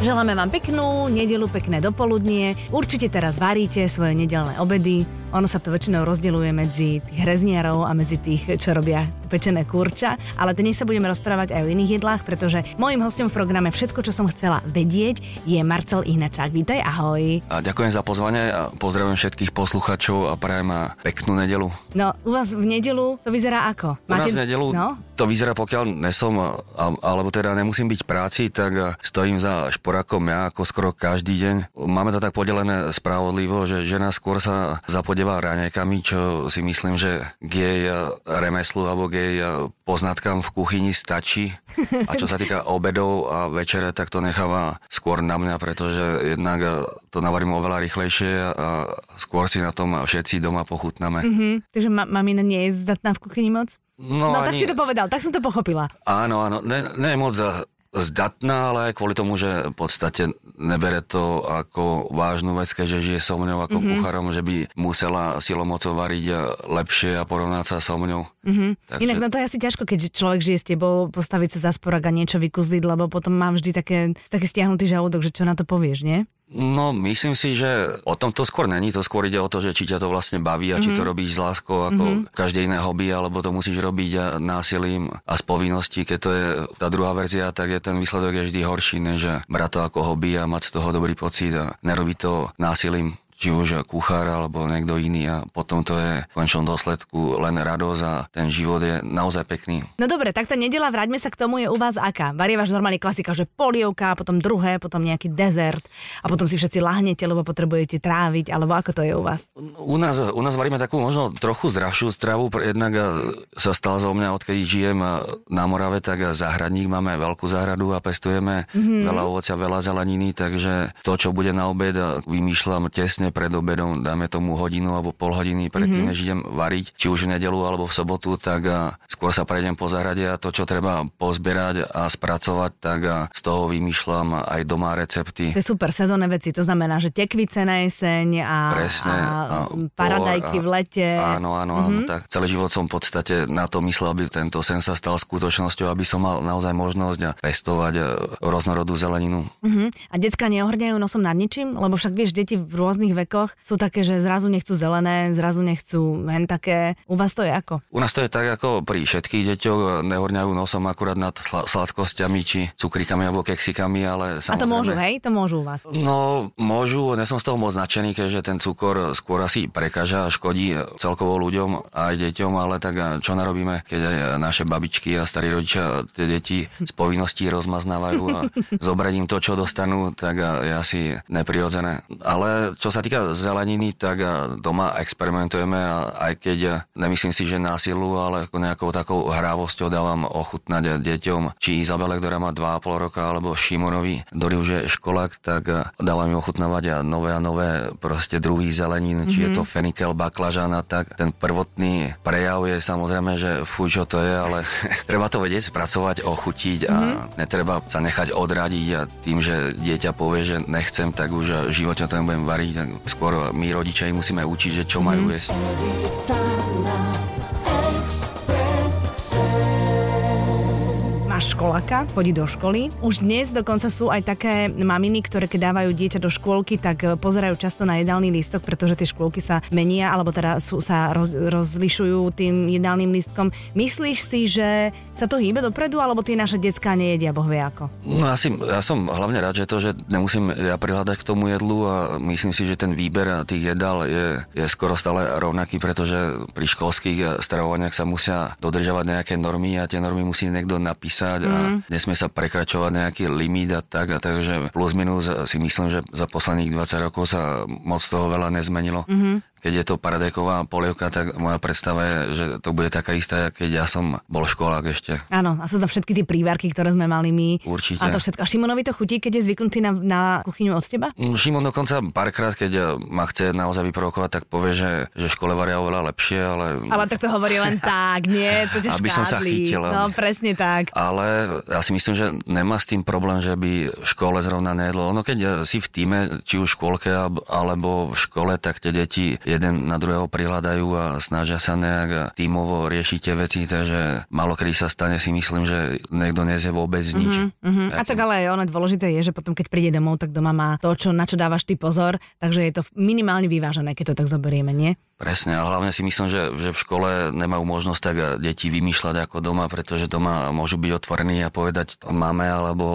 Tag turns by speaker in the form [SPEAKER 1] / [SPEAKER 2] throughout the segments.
[SPEAKER 1] Želáme vám peknú nedelu, pekné dopoludnie. Určite teraz varíte svoje nedelné obedy. Ono sa to väčšinou rozdeľuje medzi tých hrezniarov a medzi tých, čo robia pečené kurča. Ale dnes sa budeme rozprávať aj o iných jedlách, pretože môjim hostom v programe Všetko, čo som chcela vedieť, je Marcel Ihnačák. Vítaj, ahoj.
[SPEAKER 2] A ďakujem za pozvanie a pozdravujem všetkých poslucháčov a prajem peknú nedelu.
[SPEAKER 1] No, u vás v nedelu to vyzerá ako?
[SPEAKER 2] Máte... U nás v nedelu no? to vyzerá, pokiaľ nesom, alebo teda nemusím byť práci, tak stojím za šporákom ja ako skoro každý deň. Máme to tak podelené spravodlivo, že žena skôr sa zapodie chodeva raňajkami, čo si myslím, že k jej eh, remeslu alebo k jej eh, poznatkám v kuchyni stačí. A čo sa týka obedov a večere, tak to necháva skôr na mňa, pretože jednak eh, to navarím oveľa rýchlejšie a skôr si na tom všetci doma pochutnáme.
[SPEAKER 1] Mm-hmm. Takže ma- mamina nie je zdatná v kuchyni moc? No, no ani... tak si to povedal, tak som to pochopila.
[SPEAKER 2] Áno, áno, ne, ne moc zdatná, ale kvôli tomu, že v podstate nebere to ako vážnu vec, keďže žije so mňou ako mm-hmm. kucharom, že by musela silomocou variť lepšie a porovnať sa so mňou.
[SPEAKER 1] Mm-hmm. Takže... Inak no to je asi ťažko, keď človek žije s tebou, postaviť sa za sporak a niečo vykúzliť, lebo potom mám vždy také, taký stiahnutý žalúdok, že čo na to povieš, nie?
[SPEAKER 2] No, myslím si, že o tom to skôr není. To skôr ide o to, že či ťa to vlastne baví a mm-hmm. či to mhm. robíš s láskou ako mm-hmm. každé iné hobby, alebo to musíš robiť násilím a z povinností. Keď to je tá druhá verzia, tak je ten výsledok je vždy horší, než brať to ako hobby a mať z toho dobrý pocit a nerobiť to násilím či už kuchár alebo niekto iný a potom to je v končnom dôsledku len radosť a ten život je naozaj pekný.
[SPEAKER 1] No dobre, tak tá nedela, vráťme sa k tomu, je u vás aká? Varievaš normálne klasika, že polievka, potom druhé, potom nejaký dezert a potom si všetci lahnete, lebo potrebujete tráviť, alebo ako to je u vás?
[SPEAKER 2] U nás, u nás varíme takú možno trochu zdravšiu stravu, jednak sa stal zo mňa, odkedy žijem na Morave, tak záhradník, máme veľkú záhradu a pestujeme mm-hmm. veľa ovocia, veľa zeleniny, takže to, čo bude na obed, vymýšľam tesne pred obedom, dáme tomu hodinu alebo pol hodiny predtým, mm-hmm. než idem variť, či už v nedelu alebo v sobotu, tak skôr sa prejdem po zahrade a to, čo treba pozbierať a spracovať, tak z toho vymýšľam aj doma recepty.
[SPEAKER 1] To je super sezónne veci, to znamená, že tekvice na jeseň a,
[SPEAKER 2] Presne, a,
[SPEAKER 1] a paradajky a, v lete.
[SPEAKER 2] Áno, áno, mm-hmm. áno, mhm. tak celý život som v podstate na to myslel, aby tento sen sa stal skutočnosťou, aby som mal naozaj možnosť pestovať rôznorodú zeleninu.
[SPEAKER 1] Mm-hmm. A decka neohrňajú nosom nad ničím? Lebo však vieš, deti v rôznych vekoch sú také, že zrazu nechcú zelené, zrazu nechcú hen také. U vás to je ako?
[SPEAKER 2] U nás to je tak ako pri všetkých deťoch, nehorňajú nosom akurát nad sladkosťami či cukrikami alebo keksikami, ale samozrejme...
[SPEAKER 1] A to môžu, hej? To môžu u vás?
[SPEAKER 2] No, môžu, ja som z toho moc značený, keďže ten cukor skôr asi prekáža a škodí celkovo ľuďom aj deťom, ale tak čo narobíme, keď aj naše babičky a starí rodičia tie deti z povinností rozmaznávajú a zobrať im to, čo dostanú, tak je asi neprirodzené. Ale čo sa týka týka zeleniny, tak doma experimentujeme a aj keď nemyslím si, že násilu, ale nejakou takou hrávosťou dávam ochutnať deťom, či Izabele, ktorá má 2,5 roka, alebo Šimonovi, ktorý už je školák, tak dávam im ochutnávať a nové a nové proste druhý zelenín, mm-hmm. či je to mhm. fenikel, baklažan a tak. Ten prvotný prejav je samozrejme, že fuj, čo to je, ale treba to vedieť spracovať, ochutiť a mm-hmm. netreba sa nechať odradiť a tým, že dieťa povie, že nechcem, tak už v živote to nebudem variť, tak skôr my rodičia im musíme učiť, že čo majú jesť.
[SPEAKER 1] Máš školáka, chodí do školy. Už dnes dokonca sú aj také maminy, ktoré keď dávajú dieťa do škôlky, tak e, pozerajú často na jedálny lístok, pretože tie škôlky sa menia, alebo teda sú, sa roz, rozlišujú tým jedálnym lístkom. Myslíš si, že sa to hýbe dopredu, alebo tie naše detská nejedia, boh vie ako?
[SPEAKER 2] No asi, ja som hlavne rád, že to, že nemusím ja prihľadať k tomu jedlu a myslím si, že ten výber tých jedál je, je skoro stále rovnaký, pretože pri školských stravovaniach sa musia dodržovať nejaké normy a tie normy musí niekto napísať hrať mm. a nesmie sa prekračovať nejaký limit a tak. A takže plus minus si myslím, že za posledných 20 rokov sa moc toho veľa nezmenilo. Mm-hmm keď je to paradajková polievka, tak moja predstava je, že to bude taká istá, keď ja som bol školák ešte.
[SPEAKER 1] Áno, a sú tam všetky tie prívarky, ktoré sme mali my.
[SPEAKER 2] Určite.
[SPEAKER 1] A to všetko. A Šimonovi to chutí, keď je zvyknutý na, na kuchyňu od teba?
[SPEAKER 2] Mm, Šimon dokonca párkrát, keď ma chce naozaj vyprovokovať, tak povie, že, že škole varia oveľa lepšie, ale...
[SPEAKER 1] Ale tak to hovorí len tak, nie? To
[SPEAKER 2] Aby škádli. som sa chytil.
[SPEAKER 1] No, presne tak.
[SPEAKER 2] Ale ja si myslím, že nemá s tým problém, že by v škole zrovna nejedlo. Ono keď si v týme, či už v škôlke alebo v škole, tak tie deti jeden na druhého prihľadajú a snažia sa nejak tímovo riešiť tie veci, takže malo kedy sa stane si myslím, že niekto nezie vôbec nič.
[SPEAKER 1] Uh-huh, uh-huh. A tak ale ono dôležité je, že potom keď príde domov, tak doma má to, čo, na čo dávaš ty pozor, takže je to minimálne vyvážené, keď to tak zoberieme, nie?
[SPEAKER 2] Presne, ale hlavne si myslím, že, že v škole nemajú možnosť tak deti vymýšľať ako doma, pretože doma môžu byť otvorení a povedať máme alebo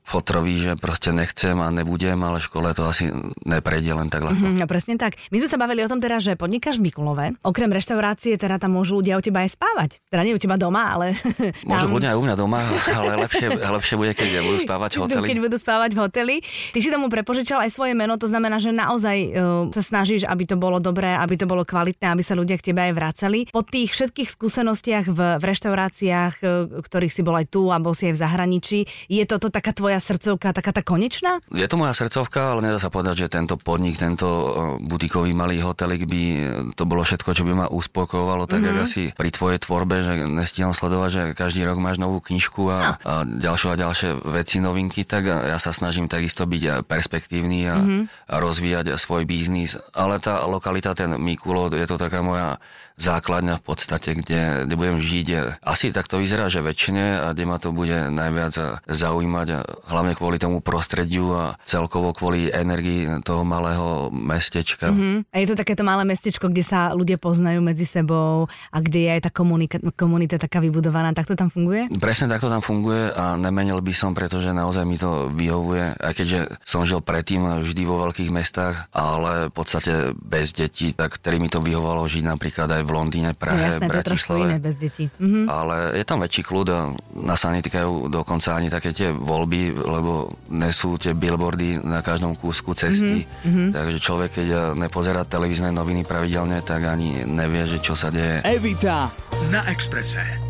[SPEAKER 2] fotrovi, že proste nechcem a nebudem, ale v škole to asi neprejde len tak ľahko.
[SPEAKER 1] Mm-hmm, no presne tak. My sme sa bavili o tom teda, že podnikáš v Mikulove. Okrem reštaurácie teda tam môžu ľudia u teba aj spávať. Teda nie u teba doma, ale...
[SPEAKER 2] Môžu ľudia aj u mňa doma, ale lepšie, lepšie bude, keď budú spávať v hoteli.
[SPEAKER 1] Keď budú spávať v hoteli. Ty si tomu prepožičal aj svoje meno, to znamená, že naozaj uh, sa snažíš, aby to bolo dobré, aby to bolo kvalitné, aby sa ľudia k tebe aj vracali. Po tých všetkých skúsenostiach v, v reštauráciách, e, ktorých si bol aj tu a bol si aj v zahraničí, je toto taká tvoja srdcovka, taká tá konečná?
[SPEAKER 2] Je to moja srdcovka, ale nedá sa povedať, že tento podnik, tento e, butikový malý hotelik by e, to bolo všetko, čo by ma uspokojovalo, tak mm-hmm. asi pri tvojej tvorbe, že nestiham sledovať, že každý rok máš novú knižku a, no. a ďalšie a ďalšie veci, novinky, tak ja sa snažím takisto byť perspektívny a, mm-hmm. a rozvíjať svoj biznis. Ale tá lokalita, ten Je to taká moja základňa v podstate, kde, kde budem žiť. Asi tak to vyzerá, že väčšine a kde ma to bude najviac zaujímať, a hlavne kvôli tomu prostrediu a celkovo kvôli energii toho malého mestečka.
[SPEAKER 1] Mm-hmm. A je to takéto malé mestečko, kde sa ľudia poznajú medzi sebou a kde je aj tá komunika- komunita taká vybudovaná. Tak to tam funguje?
[SPEAKER 2] Presne takto tam funguje a nemenil by som, pretože naozaj mi to vyhovuje. Aj keďže som žil predtým vždy vo veľkých mestách, ale v podstate bez detí, tak ktorý mi to vyhovalo žiť napríklad aj v Londýne, Prahe, no, jasné, Bratislave.
[SPEAKER 1] To iné bez detí. Mhm.
[SPEAKER 2] Ale je tam väčší kľud a nás sa netýkajú dokonca ani také tie voľby, lebo nesú tie billboardy na každom kúsku cesty. Mm-hmm. Takže človek, keď nepozerá televízne noviny pravidelne, tak ani nevie, že čo sa deje.
[SPEAKER 3] Evita na Exprese.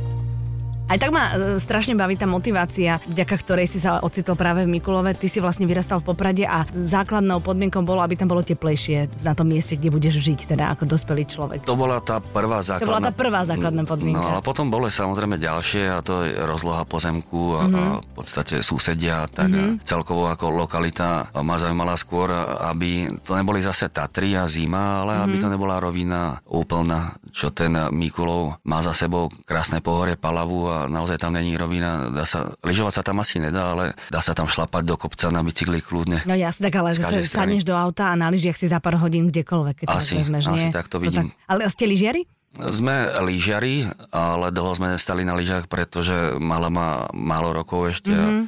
[SPEAKER 1] Aj tak ma e, strašne baví tá motivácia, vďaka ktorej si sa ocitol práve v Mikulove. Ty si vlastne vyrastal v Poprade a základnou podmienkou bolo, aby tam bolo teplejšie na tom mieste, kde budeš žiť, teda ako dospelý človek.
[SPEAKER 2] To bola tá prvá základná...
[SPEAKER 1] To bola tá prvá základná podmienka.
[SPEAKER 2] No ale potom boli samozrejme ďalšie a to je rozloha pozemku a, mm-hmm. a v podstate susedia, tak mm-hmm. celkovo ako lokalita ma zaujímala skôr, aby to neboli zase Tatry a zima, ale mm-hmm. aby to nebola rovina úplná, čo ten Mikulov má za sebou krásne pohorie Palavu a naozaj tam není rovina. Dá sa, lyžovať sa tam asi nedá, ale dá sa tam šlapať do kopca na bicykli kľudne.
[SPEAKER 1] No jasne, tak ale zase sadneš do auta a na lyžiach si za pár hodín kdekoľvek, keď
[SPEAKER 2] asi,
[SPEAKER 1] vezmeš,
[SPEAKER 2] asi
[SPEAKER 1] nie?
[SPEAKER 2] tak to vidím. No tak,
[SPEAKER 1] ale ste lyžiari?
[SPEAKER 2] Sme lyžiari, ale dlho sme nestali na lyžach, pretože mala má málo rokov ešte mm-hmm. a mhm.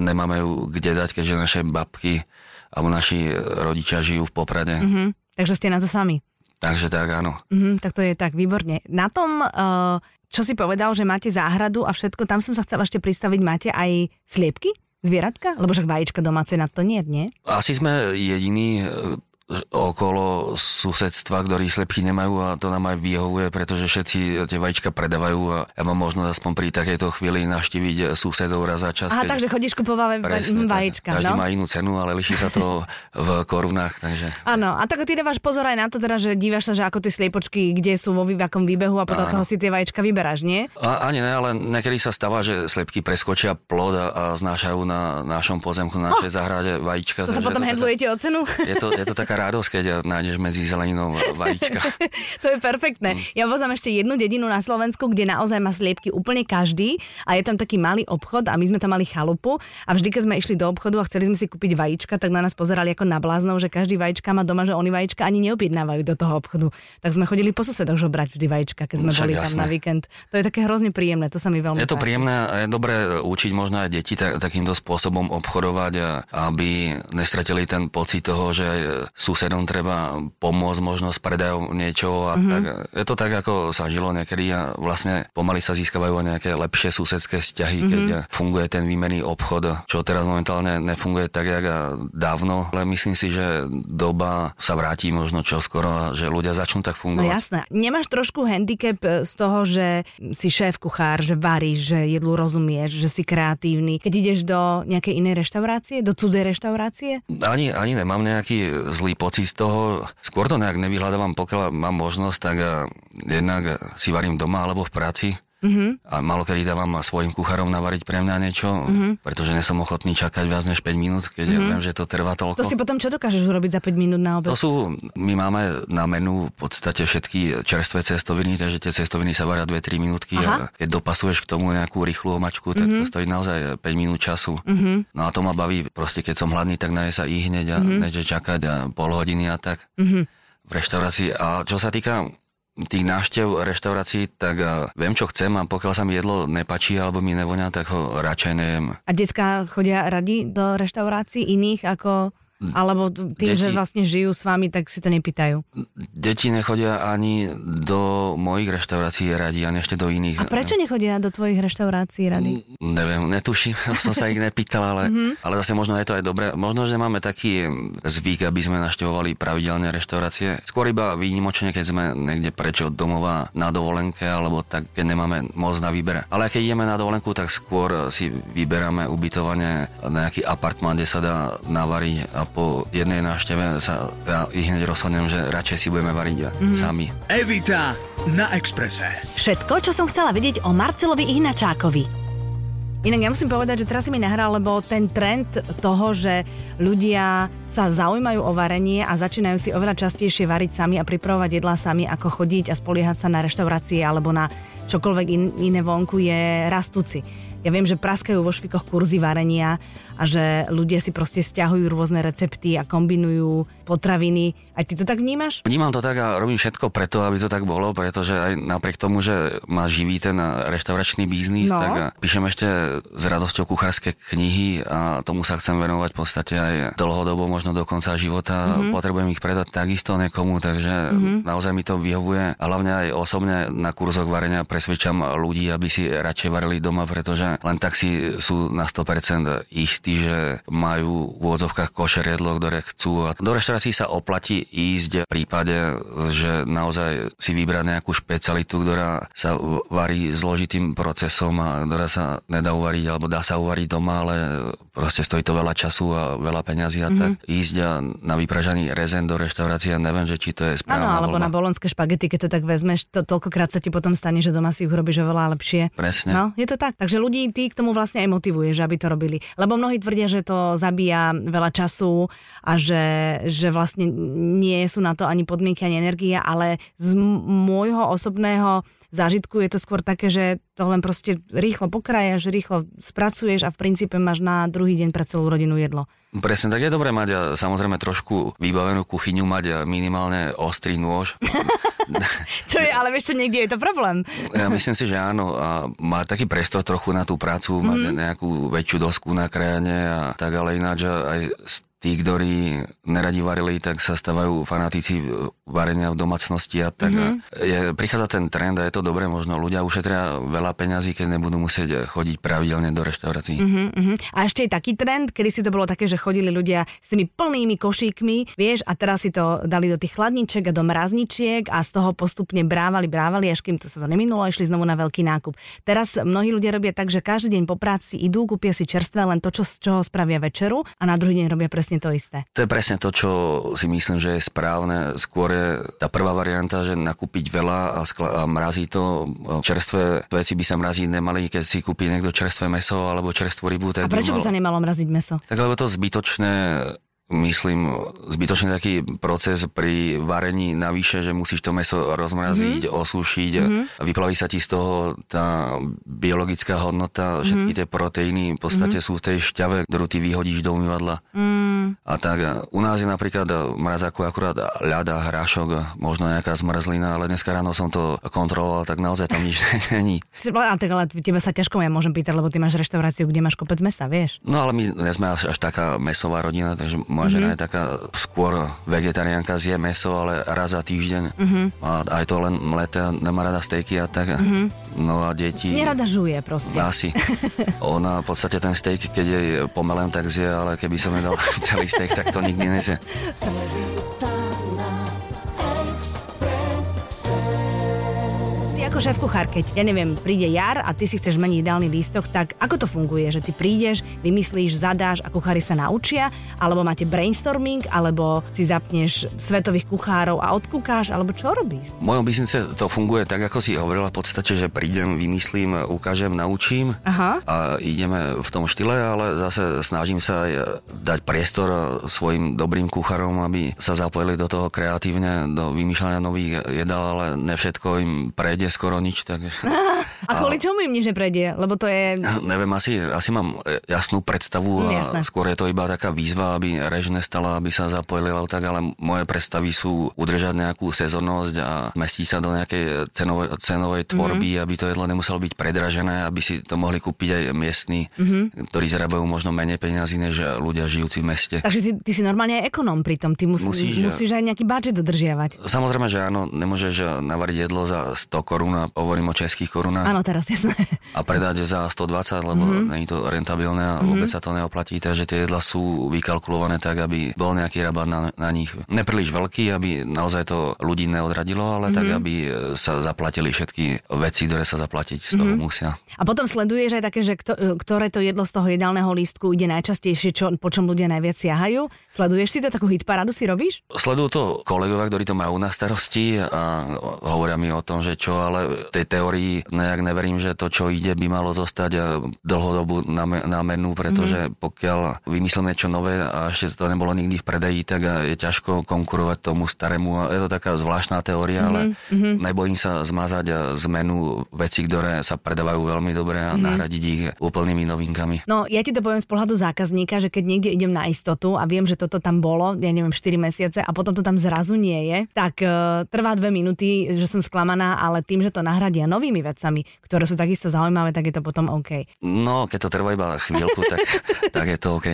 [SPEAKER 2] nemáme ju kde dať, keďže naše babky alebo naši rodičia žijú v Poprade.
[SPEAKER 1] Mm-hmm. Takže ste na to sami.
[SPEAKER 2] Takže tak, áno.
[SPEAKER 1] Mm, tak to je tak, výborne. Na tom, uh, čo si povedal, že máte záhradu a všetko, tam som sa chcela ešte pristaviť, máte aj sliepky? Zvieratka? Lebo však vajíčka domáce na to nie, nie?
[SPEAKER 2] Asi sme jediní okolo susedstva, ktorí slepky nemajú a to nám aj vyhovuje, pretože všetci tie vajíčka predávajú a ja mám možnosť aspoň pri takejto chvíli navštíviť susedov raz za čas.
[SPEAKER 1] Aha, keď... takže chodíš kupovať vajíčka,
[SPEAKER 2] Každý no? má inú cenu, ale liší sa to v korunách, takže...
[SPEAKER 1] Áno, a tak ty dávaš pozor aj na to teda, že dívaš sa, že ako tie sliepočky, kde sú vo vývakom výbehu a podľa toho si tie vajíčka vyberáš, nie?
[SPEAKER 2] A, ani ne, ale niekedy sa stáva, že slepky preskočia plod a, a znášajú na našom pozemku, na našej oh, zahrade vajíčka.
[SPEAKER 1] To sa potom handlujete o cenu?
[SPEAKER 2] Je to, je to taká radosť, keď nájdeš medzi zeleninou vajíčka.
[SPEAKER 1] to je perfektné. Mm. Ja vozám ešte jednu dedinu na Slovensku, kde naozaj má sliepky úplne každý a je tam taký malý obchod a my sme tam mali chalupu a vždy, keď sme išli do obchodu a chceli sme si kúpiť vajíčka, tak na nás pozerali ako na bláznov, že každý vajíčka má doma, že oni vajíčka ani neobjednávajú do toho obchodu. Tak sme chodili po susedoch žobrať vždy vajíčka, keď sme Však boli jasné. tam na víkend. To je také hrozne príjemné, to sa mi veľmi
[SPEAKER 2] Je to páči. príjemné a je dobré učiť možno aj deti takýmto spôsobom obchodovať, aby nestratili ten pocit toho, že susedom treba pomôcť možno s predajom niečoho a mm-hmm. tak. Je to tak, ako sa žilo niekedy a vlastne pomaly sa získavajú nejaké lepšie susedské vzťahy, mm-hmm. keď funguje ten výmenný obchod, čo teraz momentálne nefunguje tak, jak dávno, ale myslím si, že doba sa vráti možno čoskoro a že ľudia začnú tak fungovať.
[SPEAKER 1] No jasné. Nemáš trošku handicap e, z toho, že si šéf kuchár, že varíš, že jedlu rozumieš, že si kreatívny. Keď ideš do nejakej inej reštaurácie, do cudzej reštaurácie?
[SPEAKER 2] Ani, ani nemám nejaký zlý pocit z toho, skôr to nejak nevyhľadávam, pokiaľ mám možnosť, tak jednak si varím doma alebo v práci Uh-huh. A malo kedy dávam svojim kucharom navariť pre mňa niečo, uh-huh. pretože nie som ochotný čakať viac než 5 minút, keď uh-huh. ja viem, že to trvá toľko.
[SPEAKER 1] To si potom čo dokážeš urobiť za 5 minút na obed?
[SPEAKER 2] To sú, my máme na menu v podstate všetky čerstvé cestoviny, takže tie cestoviny sa varia 2-3 minútky Aha. a keď dopasuješ k tomu nejakú rýchlu omačku, tak uh-huh. to stojí naozaj 5 minút času. Uh-huh. No a to ma baví, proste keď som hladný, tak naje sa i hneď a uh-huh. neže čakať a pol hodiny a tak. Uh-huh v reštaurácii. A čo sa týka tých návštev reštaurácií, tak uh, viem, čo chcem a pokiaľ sa mi jedlo nepačí alebo mi nevonia, tak ho radšej nejem.
[SPEAKER 1] A detská chodia radi do reštaurácií iných ako alebo tým, deti, že vlastne žijú s vami, tak si to nepýtajú?
[SPEAKER 2] Deti nechodia ani do mojich reštaurácií radi, ani ešte do iných.
[SPEAKER 1] A prečo nechodia do tvojich reštaurácií radi?
[SPEAKER 2] Neviem, netuším, som sa ich nepýtal, ale, mm-hmm. ale zase možno je to aj dobré. Možno, že máme taký zvyk, aby sme naštevovali pravidelne reštaurácie. Skôr iba výnimočne, keď sme niekde preč od domova na dovolenke, alebo tak, keď nemáme moc na výber. Ale keď ideme na dovolenku, tak skôr si vyberáme ubytovanie nejaký apartmán, kde sa dá navariť po jednej návšteve sa ja ich hneď rozhodnem, že radšej si budeme variť mm-hmm. sami.
[SPEAKER 3] Evita na Exprese.
[SPEAKER 1] Všetko, čo som chcela vedieť o Marcelovi Ihnačákovi. Inak ja musím povedať, že teraz si mi nahral, lebo ten trend toho, že ľudia sa zaujímajú o varenie a začínajú si oveľa častejšie variť sami a pripravovať jedlá sami, ako chodiť a spoliehať sa na reštaurácie alebo na čokoľvek in, iné vonku, je rastúci. Ja viem, že praskajú vo švikoch kurzy varenia a že ľudia si proste stiahujú rôzne recepty a kombinujú potraviny. Aj ty to tak vnímaš?
[SPEAKER 2] Vnímam to tak a robím všetko preto, aby to tak bolo, pretože aj napriek tomu, že má živý ten reštauračný biznis, no. tak píšem ešte s radosťou kuchárske knihy a tomu sa chcem venovať v podstate aj dlhodobo, možno do konca života. Mm-hmm. Potrebujem ich predať takisto niekomu, takže mm-hmm. naozaj mi to vyhovuje. A hlavne aj osobne na kurzoch varenia presvedčam ľudí, aby si radšej varili doma, pretože len tak si sú na 100% istí, že majú v úvodzovkách košer jedlo, ktoré chcú. A do reštaurácií sa oplatí ísť v prípade, že naozaj si vybrať nejakú špecialitu, ktorá sa varí zložitým procesom a ktorá sa nedá uvariť, alebo dá sa uvariť doma, ale proste stojí to veľa času a veľa peňazí a mm-hmm. tak ísť na vypražaný rezen do reštaurácie, neviem, že či to je správne.
[SPEAKER 1] Áno, alebo voľba. na bolonské špagety, keď to tak vezmeš, to toľkokrát sa ti potom stane, že doma si ich urobíš oveľa lepšie.
[SPEAKER 2] Presne.
[SPEAKER 1] No, je to tak. Takže ľudí ty k tomu vlastne aj motivuješ, aby to robili. Lebo mnohí tvrdia, že to zabíja veľa času a že, že vlastne nie sú na to ani podmienky, ani energia, ale z môjho osobného zážitku je to skôr také, že to len proste rýchlo pokrajaš, rýchlo spracuješ a v princípe máš na druhý deň pre celú rodinu jedlo.
[SPEAKER 2] Presne, tak je dobré mať samozrejme trošku vybavenú kuchyňu, mať minimálne ostrý nôž.
[SPEAKER 1] čo je, ale čo, niekde je to problém.
[SPEAKER 2] ja myslím si, že áno. A má taký priestor trochu na tú prácu, mm-hmm. mať mhm. nejakú väčšiu dosku na krajane a tak, ale ináč aj tí, ktorí neradi varili, tak sa stávajú fanatici varenia v domácnosti a tak. Mm-hmm. Je, prichádza ten trend a je to dobré, možno ľudia ušetria veľa peňazí, keď nebudú musieť chodiť pravidelne do reštaurácií.
[SPEAKER 1] Mm-hmm. A ešte je taký trend, kedy si to bolo také, že chodili ľudia s tými plnými košíkmi, vieš, a teraz si to dali do tých chladničiek a do mrazničiek a z toho postupne brávali, brávali, až kým to sa to neminulo, išli znovu na veľký nákup. Teraz mnohí ľudia robia tak, že každý deň po práci idú, kúpia si čerstvé len to, čo, z čoho spravia večeru a na druhý deň robia presne presne to isté.
[SPEAKER 2] To je presne to, čo si myslím, že je správne. Skôr je tá prvá varianta, že nakúpiť veľa a, skla- a mrazí to. Čerstvé veci by sa mraziť nemali, keď si kúpi niekto čerstvé meso alebo čerstvú rybu.
[SPEAKER 1] Tak a prečo by, mal... by sa nemalo mraziť meso?
[SPEAKER 2] Tak lebo to zbytočné myslím, zbytočne taký proces pri varení navyše, že musíš to meso rozmraziť, mm-hmm. osúšiť, mm-hmm. vyplaví sa ti z toho tá biologická hodnota, všetky mm-hmm. tie proteíny v podstate mm-hmm. sú v tej šťave, ktorú ty vyhodíš do umývadla. Mm. A tak u nás je napríklad v mrazáku akurát ľada, hrášok, možno nejaká zmrzlina, ale dneska ráno som to kontroloval, tak naozaj tam nič není.
[SPEAKER 1] Ale, ale tebe sa ťažko ja môžem pýtať, lebo ty máš reštauráciu, kde máš kopec mesa, vieš?
[SPEAKER 2] No ale my nie sme až, až taká mesová rodina, takže moja mm-hmm. žena je taká skôr vegetariánka, zje meso, ale raz za týždeň. Mm-hmm. A aj to len mleté, nemá rada stejky a tak. Mm-hmm. No a deti...
[SPEAKER 1] Nerada žuje proste.
[SPEAKER 2] Asi. Ona v podstate ten steak, keď je pomelem, tak zje, ale keby som nedal steak, tak to nikdy nezie.
[SPEAKER 1] Ako šéf kuchár, keď, ja neviem, príde jar a ty si chceš meniť ideálny lístok, tak ako to funguje? Že ty prídeš, vymyslíš, zadáš a kuchári sa naučia, alebo máte brainstorming, alebo si zapneš svetových kuchárov a odkúkáš, alebo čo robíš?
[SPEAKER 2] V mojom biznise to funguje tak, ako si hovorila v podstate, že prídem, vymyslím, ukážem, naučím
[SPEAKER 1] Aha.
[SPEAKER 2] a ideme v tom štýle, ale zase snažím sa aj dať priestor svojim dobrým kuchárom, aby sa zapojili do toho kreatívne, do vymýšľania nových jedál, ale ne všetko im prejde skoro nič. Tak...
[SPEAKER 1] A kvôli čomu im nič neprejde? Lebo to je...
[SPEAKER 2] Neviem, asi, asi mám jasnú predstavu a
[SPEAKER 1] Jasné.
[SPEAKER 2] skôr je to iba taká výzva, aby rež nestala, aby sa zapojili, ale tak, ale moje predstavy sú udržať nejakú sezónnosť a mestiť sa do nejakej cenovej, cenovej tvorby, mm-hmm. aby to jedlo nemuselo byť predražené, aby si to mohli kúpiť aj miestni, mm-hmm. ktorí zarábajú možno menej peniazy než ľudia žijúci v meste.
[SPEAKER 1] Takže ty, ty si normálne aj ekonóm pri tom. Ty mus,
[SPEAKER 2] Musíš,
[SPEAKER 1] musíš, musíš aj nejaký budget dodržiavať.
[SPEAKER 2] Samozrejme, že áno, nemôžeš navariť jedlo za 100 korún, a hovorím o českých korunách.
[SPEAKER 1] Áno, teraz jasné.
[SPEAKER 2] a predať za 120, lebo mm-hmm. je to rentabilné a vôbec sa to neoplatí, takže tie jedla sú vykalkulované tak, aby bol nejaký rabat na, na nich. Nepríliš veľký, aby naozaj to ľudí neodradilo, ale mm-hmm. tak, aby sa zaplatili všetky veci, ktoré sa zaplatiť z toho mm-hmm. musia.
[SPEAKER 1] A potom sleduješ aj také, že kto, ktoré to jedlo z toho jedálneho lístku ide najčastejšie, čo, po čom ľudia najviac siahajú. Sleduješ si to, takú hitparádu si robíš?
[SPEAKER 2] Sledujú to kolegovia, ktorí to majú na starosti a hovoria mi o tom, že čo, ale tej teórii nejak neverím, že to, čo ide, by malo zostať dlhodobú na, na menu, pretože mm-hmm. pokiaľ vymyslím niečo nové a ešte to nebolo nikdy v predaji, tak je ťažko konkurovať tomu starému. Je to taká zvláštna teória, mm-hmm. ale mm-hmm. nebojím sa zmazať z menu veci, ktoré sa predávajú veľmi dobre a mm-hmm. nahradiť ich úplnými novinkami.
[SPEAKER 1] No, ja ti to poviem z pohľadu zákazníka, že keď niekde idem na istotu a viem, že toto tam bolo, ja neviem, 4 mesiace a potom to tam zrazu nie je, tak uh, trvá dve minúty, že som sklamaná, ale tým, že to nahradia novými vecami, ktoré sú takisto zaujímavé, tak je to potom OK.
[SPEAKER 2] No, keď to trvá iba chvíľku, tak, tak je to OK.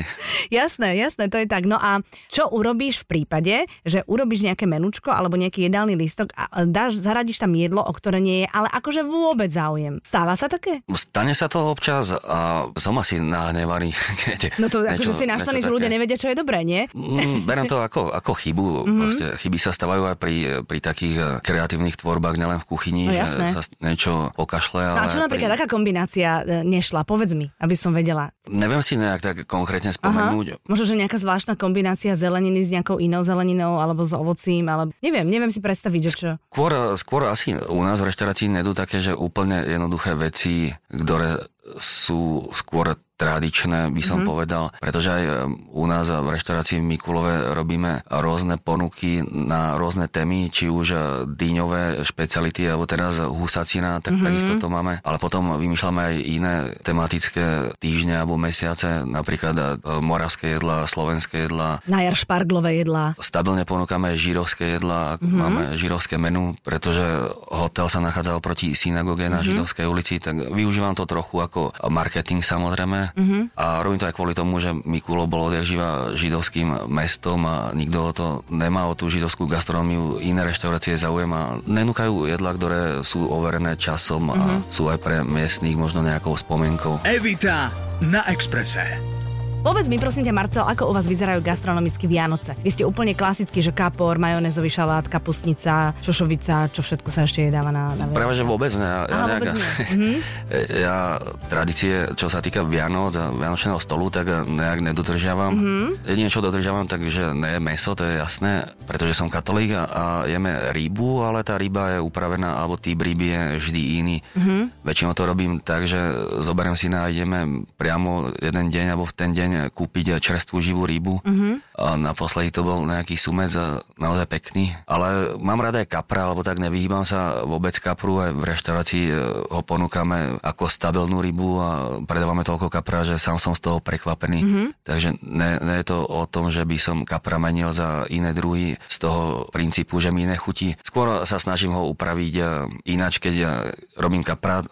[SPEAKER 1] Jasné, jasné, to je tak. No a čo urobíš v prípade, že urobíš nejaké menučko alebo nejaký jedálny listok a dáš, zaradíš tam jedlo, o ktoré nie je, ale akože vôbec záujem. Stáva sa také?
[SPEAKER 2] Stane sa to občas a som asi nahnevaný. Keď
[SPEAKER 1] no to akože si naštvaný, že ľudia nevedia, čo je dobré, nie?
[SPEAKER 2] Mm, berem to ako, ako chybu. Mm-hmm. Proste chyby sa stávajú aj pri, pri takých eh, kreatívnych tvorbách, nielen v kuchyni,
[SPEAKER 1] no,
[SPEAKER 2] že sa niečo pokašle.
[SPEAKER 1] No a čo napríklad, pri... taká kombinácia e, nešla? Povedz mi, aby som vedela.
[SPEAKER 2] Neviem si nejak tak konkrétne spomenúť.
[SPEAKER 1] Aha. Možno, že nejaká zvláštna kombinácia zeleniny s nejakou inou zeleninou alebo s ovocím, alebo neviem, neviem si predstaviť, že čo.
[SPEAKER 2] Skôr, skôr asi u nás v reštaurácii nedú také, že úplne jednoduché veci, ktoré sú skôr tradičné, by som mm-hmm. povedal, pretože aj u nás v reštaurácii v Mikulove robíme rôzne ponuky na rôzne témy, či už dýňové špeciality, alebo teraz husacina, tak mm-hmm. takisto to máme, ale potom vymýšľame aj iné tematické týždne alebo mesiace, napríklad moravské jedla, slovenské jedla.
[SPEAKER 1] Na jar šparglové jedlá.
[SPEAKER 2] Stabilne ponúkame žírovské jedlá, mm-hmm. máme žírovské menu, pretože hotel sa nachádza oproti synagóge na mm-hmm. Židovskej ulici, tak využívam to trochu ako marketing samozrejme, Uh-huh. A robím to aj kvôli tomu, že Mikulo bolo odjak živa židovským mestom a nikto o to nemá o tú židovskú gastronómiu, iné reštaurácie záujem a nenúkajú jedla, ktoré sú overené časom uh-huh. a sú aj pre miestných možno nejakou spomienkou.
[SPEAKER 3] Evita na Exprese.
[SPEAKER 1] Povedz mi prosím ťa, Marcel, ako u vás vyzerajú gastronomicky Vianoce? Vy ste úplne klasický, že kapor, majonézový šalát, kapustnica, šošovica, čo všetko sa ešte jedáva na, na
[SPEAKER 2] Práve, že vôbec ne. Ja,
[SPEAKER 1] Aha,
[SPEAKER 2] nejaká,
[SPEAKER 1] vôbec nie.
[SPEAKER 2] ja tradície, čo sa týka Vianoc a Vianočného stolu, tak nejak nedodržiavam. Mm-hmm. Jedine, čo dodržiavam, takže ne je meso, to je jasné, pretože som katolík a, a jeme rybu, ale tá ryba je upravená, alebo typ ryby je vždy iný. Mm-hmm. Väčšinou to robím tak, že zoberiem si na ideme priamo jeden deň, alebo v ten deň kúpiť čerstvú živú rybu. Mm-hmm. A naposledy to bol nejaký sumec a naozaj pekný. Ale mám rada aj kapra, alebo tak nevyhýbam sa vôbec kapru. Aj v reštaurácii e, ho ponúkame ako stabilnú rybu a predávame toľko kapra, že sám som z toho prekvapený. Mm-hmm. Takže ne, ne je to o tom, že by som kapra menil za iné druhy z toho princípu, že mi nechutí. Skôr sa snažím ho upraviť e, ináč, keď e, robím kapra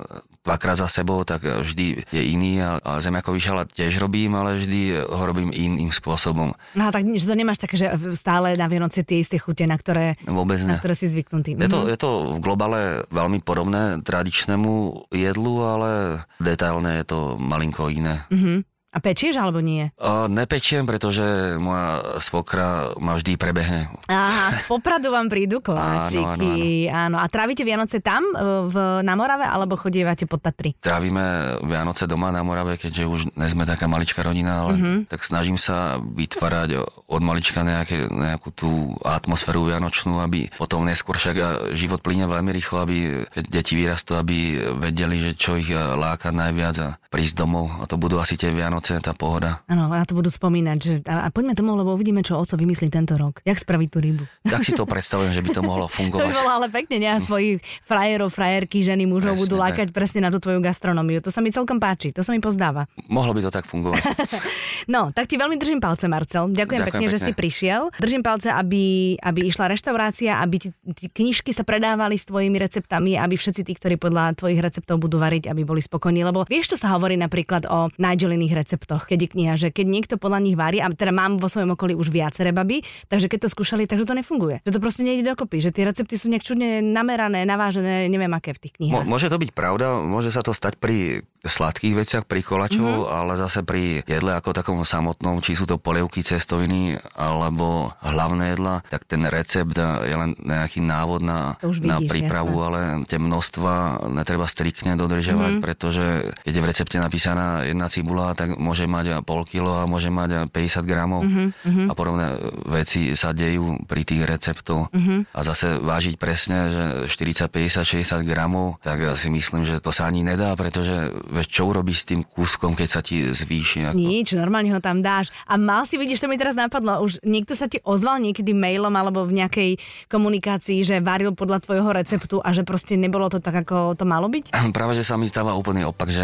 [SPEAKER 2] dvakrát za sebou, tak vždy je iný a, a zemiakový šalát tiež robím, ale vždy ho robím iným spôsobom.
[SPEAKER 1] No tak že to nemáš také, že stále na Vianoce tie isté chute, na ktoré,
[SPEAKER 2] Vôbec
[SPEAKER 1] na ktoré si zvyknutý.
[SPEAKER 2] Je to, je to v globále veľmi podobné tradičnému jedlu, ale detailne je to malinko iné.
[SPEAKER 1] Mm-hmm. A pečieš alebo nie?
[SPEAKER 2] O, nepečiem, pretože moja svokra ma vždy prebehne.
[SPEAKER 1] Aha, z Popradu vám prídu koláčiky. Áno, áno, áno. áno. A trávite Vianoce tam, e, v, na Morave, alebo chodievate pod Tatry?
[SPEAKER 2] Trávime Vianoce doma na Morave, keďže už nie sme taká maličká rodina, ale mm-hmm. tak snažím sa vytvárať od malička nejaké, nejakú tú atmosféru vianočnú, aby potom neskôr však život plyne veľmi rýchlo, aby deti vyrastú, aby vedeli, že čo ich láka najviac a prísť domov. A to budú asi tie Vianoce, tá pohoda.
[SPEAKER 1] Áno, a to budú spomínať. Že, a, a poďme tomu, lebo uvidíme, čo oco vymyslí tento rok. Jak spraviť tú rybu?
[SPEAKER 2] Tak si to predstavujem, že by to mohlo fungovať.
[SPEAKER 1] to by bolo ale pekne, ne? svojich frajerov, frajerky, ženy, mužov presne, budú lákať tak. presne na tú tvoju gastronómiu. To sa mi celkom páči, to sa mi pozdáva.
[SPEAKER 2] Mohlo by to tak fungovať.
[SPEAKER 1] no, tak ti veľmi držím palce, Marcel. Ďakujem, Ďakujem pekne, pekne, že si prišiel. Držím palce, aby, aby išla reštaurácia, aby ti, ti knižky sa predávali s tvojimi receptami, aby všetci tí, ktorí podľa tvojich receptov budú variť, aby boli spokojní. Lebo vieš, čo sa hovorí napríklad o Nigeliných receptoch, keď je kniha, že keď niekto podľa nich varí, a teda mám vo svojom okolí už viaceré baby, takže keď to skúšali, takže to nefunguje. Že to proste nejde dokopy, že tie recepty sú nejak čudne namerané, navážené, neviem aké v tých knihách.
[SPEAKER 2] môže to byť pravda, môže sa to stať pri sladkých veciach, pri kolačov, mm-hmm. ale zase pri jedle ako takom samotnom, či sú to polievky, cestoviny alebo hlavné jedla, tak ten recept je len nejaký návod na, vidíš, na prípravu, jasne. ale tie množstva netreba striktne dodržiavať, mm-hmm. pretože keď je v recepte napísaná jedna cibula, tak môže mať pol kilo a môže mať 50 gramov mm-hmm. a podobné veci sa dejú pri tých receptoch. Mm-hmm. A zase vážiť presne, že 40, 50, 60 gramov, tak si myslím, že to sa ani nedá, pretože Veď čo urobíš s tým kúskom, keď sa ti zvýši?
[SPEAKER 1] Ako? Nič, normálne ho tam dáš. A mal si, vidíš, to mi teraz napadlo, už niekto sa ti ozval niekedy mailom alebo v nejakej komunikácii, že varil podľa tvojho receptu a že proste nebolo to tak, ako to malo byť?
[SPEAKER 2] Práve, že sa mi stáva úplný opak, že,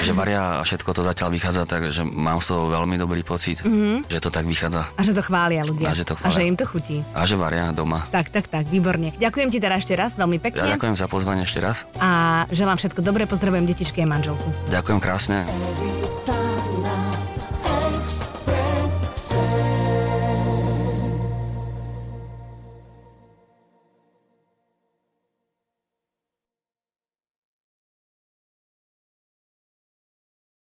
[SPEAKER 2] že varia a všetko to zatiaľ vychádza tak, že mám z toho veľmi dobrý pocit, mm-hmm. že to tak vychádza.
[SPEAKER 1] A že to chvália ľudia.
[SPEAKER 2] A že, to chvália.
[SPEAKER 1] a že im to chutí.
[SPEAKER 2] A že varia doma.
[SPEAKER 1] Tak, tak, tak, výborne. Ďakujem ti teda ešte raz, veľmi pekne.
[SPEAKER 2] Ja ďakujem za pozvanie ešte raz.
[SPEAKER 1] A želám všetko dobré, pozdravujem detičky a manželku.
[SPEAKER 2] Ďakujem krásne.